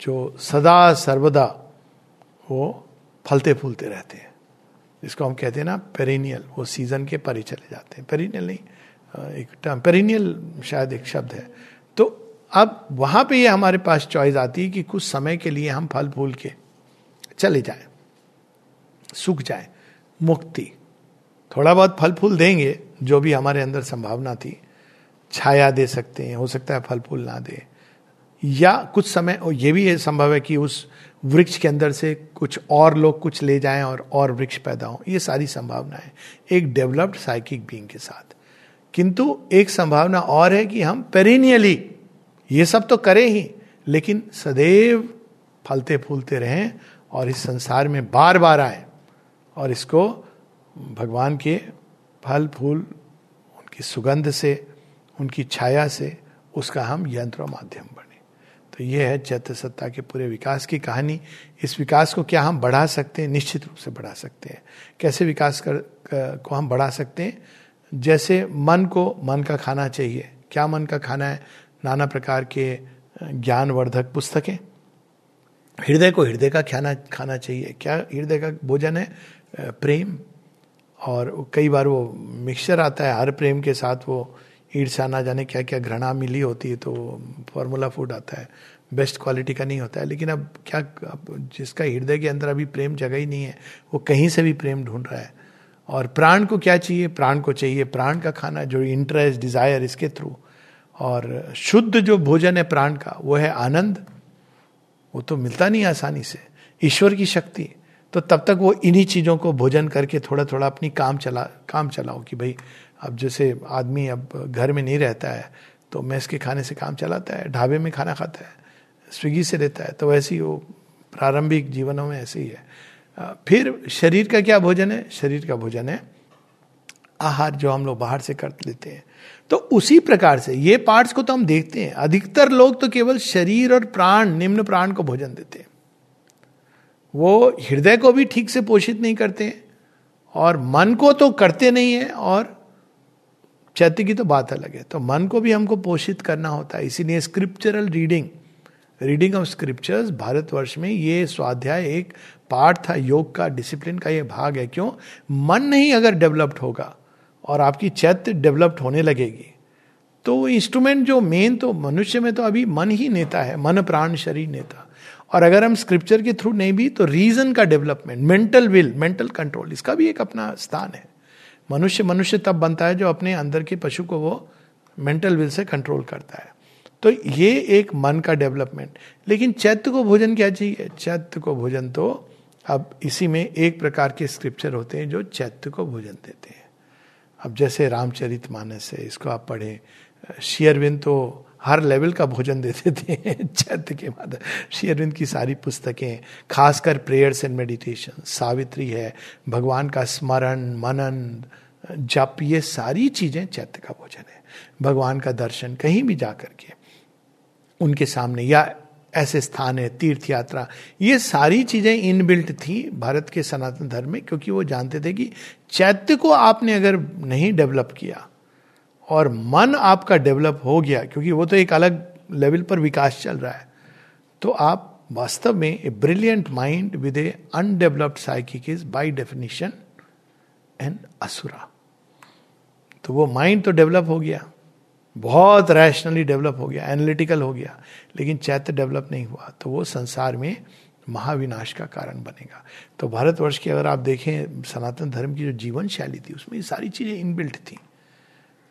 जो सदा सर्वदा वो फलते फूलते रहते हैं। जिसको हम कहते हैं ना पेरिनियल वो सीज़न के परे चले जाते हैं। पेरिनियल नहीं एक टर्म पेरिनियल शायद एक शब्द है। तो अब वहाँ पे ये हमारे पास चॉइस आती है कि कुछ समय के लिए हम फल फूल के चले जाए, सूख जाए, मुक्ति। थोड़ा बहुत फल फूल देंगे, जो भी हमारे अंदर संभावना थी, छाया दे सकते हैं, हो सकता है फल फूल ना दे। या कुछ समय, और ये भी संभव है कि उस वृक्ष के अंदर से कुछ और लोग कुछ ले जाएँ और और वृक्ष पैदा हो। ये सारी संभावना है, एक डेवलप्ड साइकिक बींग के साथ। किंतु एक संभावना और है कि हम पेरिनियली, ये सब तो करें ही, लेकिन सदैव फलते फूलते रहें और इस संसार में बार बार आए और इसको भगवान के फल, फूल, उनकी सुगंध से, उनकी छाया से, उसका हम यंत्र माध्यम ये है चैत्य सत्ता के पूरे विकास की कहानी। इस विकास को क्या हम बढ़ा सकते हैं? निश्चित रूप से बढ़ा सकते हैं। कैसे विकास कर, को हम बढ़ा सकते हैं? जैसे मन को मन का खाना चाहिए। क्या मन का खाना है? नाना प्रकार के ज्ञानवर्धक पुस्तकें। हृदय को हृदय का खाना खाना चाहिए। क्या हृदय का भोजन है? प्रेम। और कई बार वो मिक्सचर आता है हर प्रेम के साथ वो ईर्षा ना जाने क्या क्या घृणा मिली होती है तो फॉर्मूला फ़ूड आता है। बेस्ट क्वालिटी का नहीं होता है, लेकिन अब क्या अब जिसका हृदय के अंदर अभी प्रेम जगह ही नहीं है, वो कहीं से भी प्रेम ढूंढ रहा है। और प्राण को क्या चाहिए? प्राण को चाहिए प्राण का खाना, जो इंटरेस्ट डिज़ायर इसके थ्रू और शुद्ध जो भोजन है प्राण का, वो है आनंद। वो तो मिलता नहीं आसानी से। ईश्वर की शक्ति। तो तब तक वो इन्हीं चीज़ों को भोजन करके थोड़ा थोड़ा अपनी काम चला, काम चलाओ कि भाई अब जैसे आदमी अब घर में नहीं रहता है तो मैस के खाने से काम चलाता है, ढाबे में खाना खाता है, स्विगी से लेता है तो वैसे ही वो प्रारंभिक जीवनों में ऐसे ही है। फिर शरीर का क्या भोजन है? शरीर का भोजन है आहार जो हम लोग बाहर से कर लेते हैं। तो उसी प्रकार से ये पार्ट्स को तो हम देखते हैं। अधिकतर लोग तो केवल शरीर और प्राण, निम्न प्राण को भोजन देते हैं। वो हृदय को भी ठीक से पोषित नहीं करते और मन को तो करते नहीं है और चैत्य की तो बात अलग है। तो मन को भी हमको पोषित करना होता है। इसीलिए scriptural reading reading of scriptures Bharatvarsh में ये स्वाध्याय एक पार्ट था, योग का डिसिप्लिन का ये भाग है। क्यों? मन नहीं अगर डेवलप्ड होगा और आपकी चैत्य डेवलप्ड होने लगेगी तो इंस्ट्रूमेंट जो मेन तो मनुष्य में तो अभी मन ही नेता है, मन, प्राण, शरीर नेता। और अगर हम स्क्रिप्चर के थ्रू नहीं भी तो रीजन का development mental will mental control इसका भी एक अपना स्थान है। मनुष्य मनुष्य तब बनता है जो अपने अंदर के पशु को वो मेंटल विल से कंट्रोल करता है। तो ये एक मन का डेवलपमेंट लेकिन चैत्य को भोजन क्या चाहिए? चैत्य को भोजन तो अब इसी में एक प्रकार के स्क्रिप्चर होते हैं जो चैत्य को भोजन देते हैं। अब जैसे रामचरित मानस है, इसको आप पढ़ें। शेयरविंद तो हर लेवल का भोजन देते थे चैत्य के बाद अरविंद की सारी पुस्तकें, खासकर प्रेयर्स एंड मेडिटेशन सावित्री है, भगवान का स्मरण, मनन, जप, ये सारी चीज़ें चैत्य का भोजन है। भगवान का दर्शन कहीं भी जा करके उनके सामने या ऐसे स्थान है तीर्थ यात्रा ये सारी चीज़ें इनबिल्ट थी भारत के सनातन धर्म में, क्योंकि वो जानते थे कि चैत्य को आपने अगर नहीं डेवलप किया और मन आपका डेवलप हो गया, क्योंकि वो तो एक अलग लेवल पर विकास चल रहा है। तो आप वास्तव में a brilliant mind with a undeveloped psychic is by definition an asura तो वो माइंड तो डेवलप हो गया, बहुत रैशनली डेवलप हो गया एनालिटिकल हो गया, लेकिन चैत्य डेवलप नहीं हुआ तो वो संसार में महाविनाश का कारण बनेगा। तो भारतवर्ष की अगर आप देखें, सनातन धर्म की जो जीवन शैली थी, उसमें ये सारी चीज़ें इनबिल्ट थी।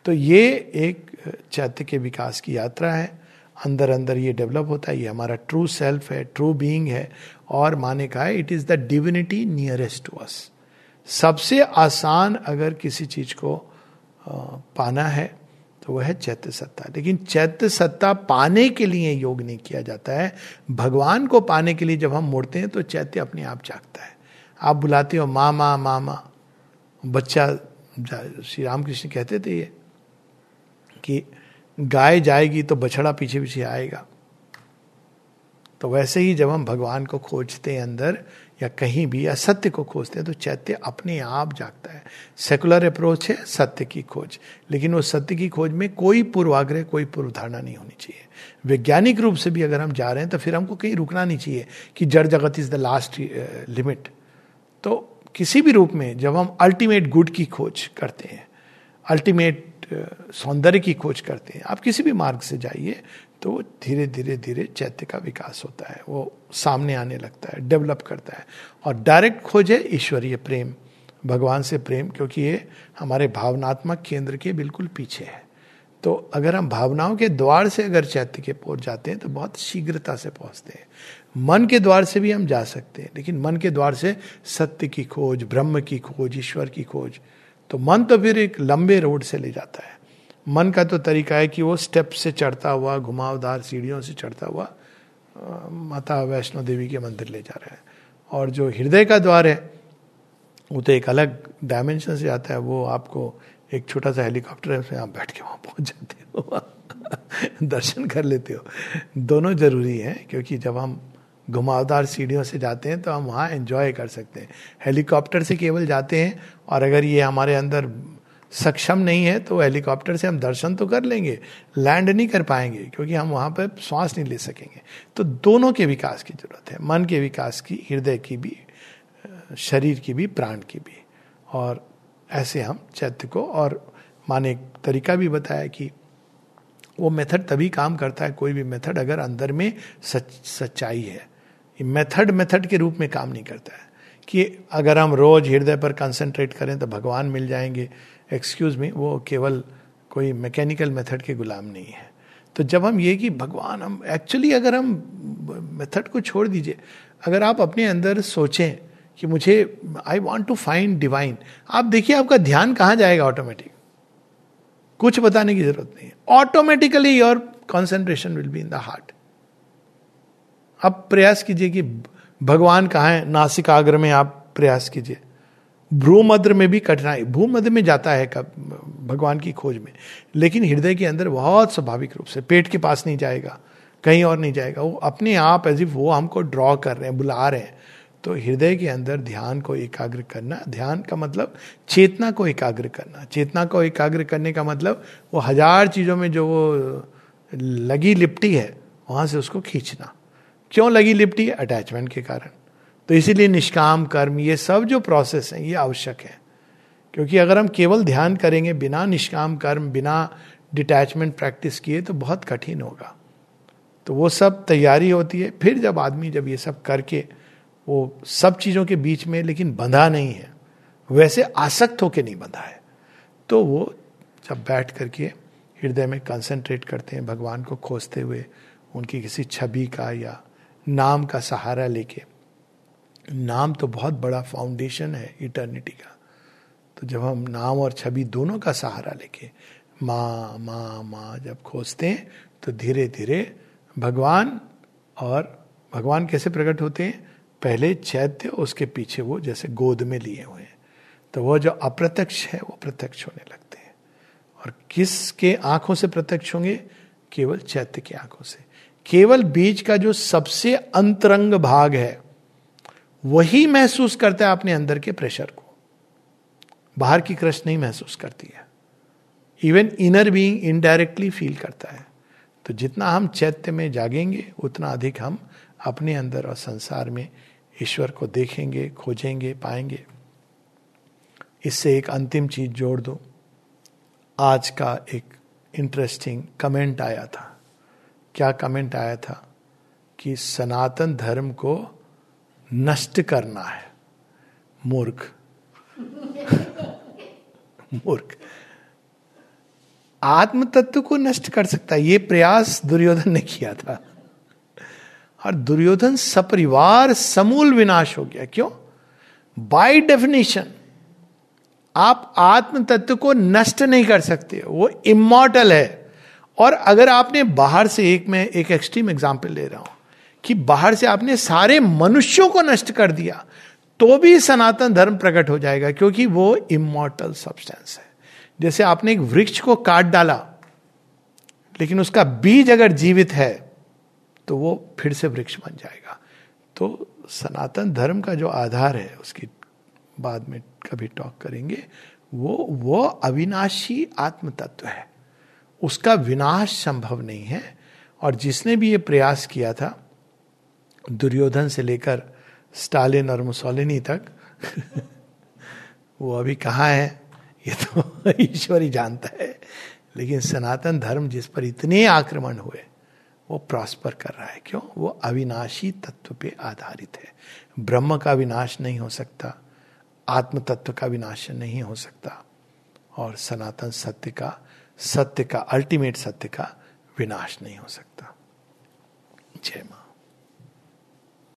तो ये एक चैत्य के विकास की यात्रा है। अंदर अंदर ये डेवलप होता है, ये हमारा ट्रू सेल्फ है ट्रू बीइंग है, और माने का है it is the divinity nearest to us सबसे आसान अगर किसी चीज़ को पाना है तो वह है चैत्य सत्ता। लेकिन चैत्य सत्ता पाने के लिए योग नहीं किया जाता है। भगवान को पाने के लिए जब हम मुड़ते हैं तो चैत्य अपने आप जागता है। आप बुलाते हो माँ माँ माँ माँ बच्चा श्री रामकृष्ण कहते थे ये कि गाय जाएगी तो बछड़ा पीछे पीछे आएगा। तो वैसे ही जब हम भगवान को खोजते हैं अंदर या कहीं भी या सत्य को खोजते हैं तो चैत्य अपने आप जागता है। सेकुलर अप्रोच है, सत्य की खोज। लेकिन वो सत्य की खोज में कोई पूर्वाग्रह, कोई पूर्व धारणा नहीं होनी चाहिए। वैज्ञानिक रूप से भी अगर हम जा रहे हैं तो फिर हमको कहीं रुकना नहीं चाहिए कि जड़ जगत इज़ द लास्ट लिमिट तो किसी भी रूप में जब हम अल्टीमेट गुड की खोज करते हैं अल्टीमेट सौंदर्य की खोज करते हैं। आप किसी भी मार्ग से जाइए तो धीरे धीरे धीरे चैत्य का विकास होता है। वो सामने आने लगता है, डेवलप करता है। और डायरेक्ट खोज है ईश्वरीय प्रेम, भगवान से प्रेम, क्योंकि ये हमारे भावनात्मक केंद्र के बिल्कुल पीछे है। तो अगर हम भावनाओं के द्वार से अगर चैत्य के पहुँच जाते हैं तो बहुत शीघ्रता से पहुँचते हैं। मन के द्वार से भी हम जा सकते हैं, लेकिन मन के द्वार से सत्य की खोज, ब्रह्म की खोज, ईश्वर की खोज तो मन तो फिर एक लंबे रोड से ले जाता है। मन का तो तरीका है कि वो स्टेप से चढ़ता हुआ, घुमावदार सीढ़ियों से चढ़ता हुआ माता वैष्णो देवी के मंदिर ले जा रहा है। और जो हृदय का द्वार है, वो तो एक अलग डायमेंशन से आता है। वो आपको एक छोटा सा हेलीकॉप्टर है, उसमें आप बैठ के वहाँ पहुँच जाते हो। दर्शन कर लेते हो। दोनों ज़रूरी है, क्योंकि जब हम घुमावदार सीढ़ियों से जाते हैं तो हम वहाँ एंजॉय कर सकते हैं। हेलीकॉप्टर से केवल जाते हैं और अगर ये हमारे अंदर सक्षम नहीं है तो हेलीकॉप्टर से हम दर्शन तो कर लेंगे लैंड नहीं कर पाएँगे क्योंकि हम वहाँ पर श्वास नहीं ले सकेंगे। तो दोनों के विकास की ज़रूरत है, मन के विकास की, हृदय की भी, शरीर की भी, प्राण की भी। और ऐसे हम चैत्य को और माने एक तरीका भी बताया कि वो मेथड तभी काम करता है, कोई भी मेथड अगर अंदर में सच, सच्चाई है। मेथड मेथड के रूप में काम नहीं करता है। कि अगर हम रोज हृदय पर कंसंट्रेट करें तो भगवान मिल जाएँगे। एक्सक्यूज मी वो केवल कोई मैकेनिकल मेथड के गुलाम नहीं है। तो जब हम ये कि भगवान, हम एक्चुअली अगर हम मेथड को छोड़ दीजिए, अगर आप अपने अंदर सोचें कि मुझे I want to find divine आप देखिए आपका ध्यान कहाँ जाएगा ऑटोमेटिक कुछ बताने की ज़रूरत नहीं है। Automatically your concentration will be in the heart अब प्रयास कीजिए कि भगवान कहाँ है? नासिकाग्र में आप प्रयास कीजिए। भ्रूमध्र में भी कठिनाई भूमध्य में जाता है कब, भगवान की खोज में। लेकिन हृदय के अंदर बहुत स्वाभाविक रूप से, पेट के पास नहीं जाएगा, कहीं और नहीं जाएगा। वो अपने आप एज इफ़ वो हमको ड्रॉ कर रहे हैं, बुला रहे हैं। तो हृदय के अंदर ध्यान को एकाग्र करना, ध्यान का मतलब चेतना को एकाग्र करना। चेतना को एकाग्र करने का मतलब वो हज़ार चीज़ों में जो वो लगी लिपटी है, वहाँ से उसको खींचना। क्यों लगी लिपटी? अटैचमेंट के कारण। तो इसीलिए निष्काम, कर्म, ये सब जो प्रोसेस है, ये आवश्यक है। क्योंकि अगर हम केवल ध्यान करेंगे, बिना निष्काम, कर्म, बिना डिटैचमेंट प्रैक्टिस किए तो बहुत कठिन होगा। तो वो सब तैयारी होती है। फिर जब आदमी जब ये सब करके, वो सब चीज़ों के बीच में, लेकिन बंधा नहीं है, वैसे आसक्त होके नहीं बंधा है तो वो जब बैठ करके हृदय में कंसंट्रेट करते हैं, भगवान को खोजते हुए, उनकी किसी छवि का या नाम का सहारा लेके। नाम तो बहुत बड़ा फाउंडेशन है इटर्निटी का। तो जब हम नाम और छवि दोनों का सहारा लेके, माँ माँ माँ जब खोजते हैं तो धीरे धीरे भगवान और भगवान कैसे प्रकट होते हैं? पहले चैत्य, उसके पीछे वो जैसे गोद में लिए हुए हैं। तो वो जो अप्रत्यक्ष है, वो प्रत्यक्ष होने लगते हैं। और किसके आँखों से प्रत्यक्ष होंगे? केवल चैत्य की आँखों से। केवल बीज का जो सबसे अंतरंग भाग है, वही महसूस करता है अपने अंदर के प्रेशर को। बाहर की क्रश नहीं महसूस करती है। Even inner being indirectly feel करता है। तो जितना हम चैत्य में जागेंगे, उतना अधिक हम अपने अंदर और संसार में ईश्वर को देखेंगे, खोजेंगे, पाएँगे। इससे एक अंतिम चीज़ जोड़ दो। आज का एक इंटरेस्टिंग कमेंट आया था। क्या कमेंट आया था? कि सनातन धर्म को नष्ट करना है। मूर्ख। मूर्ख। आत्म तत्व को नष्ट कर सकता है। ये प्रयास दुर्योधन ने किया था। और दुर्योधन सपरिवार, समूल विनाश हो गया। क्यों? बाय डेफिनेशन आप आत्म तत्व को नष्ट नहीं कर सकते। वो इमोटल है। और अगर आपने बाहर से एक मैं एक एक्सट्रीम एग्ज़ाम्पल ले रहा हूँ, कि बाहर से आपने सारे मनुष्यों को नष्ट कर दिया तो भी सनातन धर्म प्रकट हो जाएगा, क्योंकि वो इमोटल सब्सटेंस है। जैसे आपने एक वृक्ष को काट डाला, लेकिन उसका बीज अगर जीवित है तो वो फिर से वृक्ष बन जाएगा। तो सनातन धर्म का जो आधार है, उसकी बाद में कभी टॉक करेंगे, वो वो अविनाशी आत्म तत्व है। उसका विनाश संभव नहीं है। और जिसने भी ये प्रयास किया था, दुर्योधन से लेकर स्टालिन और मुसोलिनी तक, वो अभी कहाँ है, ये तो ईश्वर ही जानता है। लेकिन सनातन धर्म जिस पर इतने आक्रमण हुए, वो प्रॉस्पर कर रहा है। क्यों? वो अविनाशी तत्व पे आधारित है। ब्रह्म का विनाश नहीं हो सकता आत्म तत्व का विनाश नहीं हो सकता। और सनातन सत्य का सत्य का अल्टीमेट सत्य का विनाश नहीं हो सकता। जय माँ।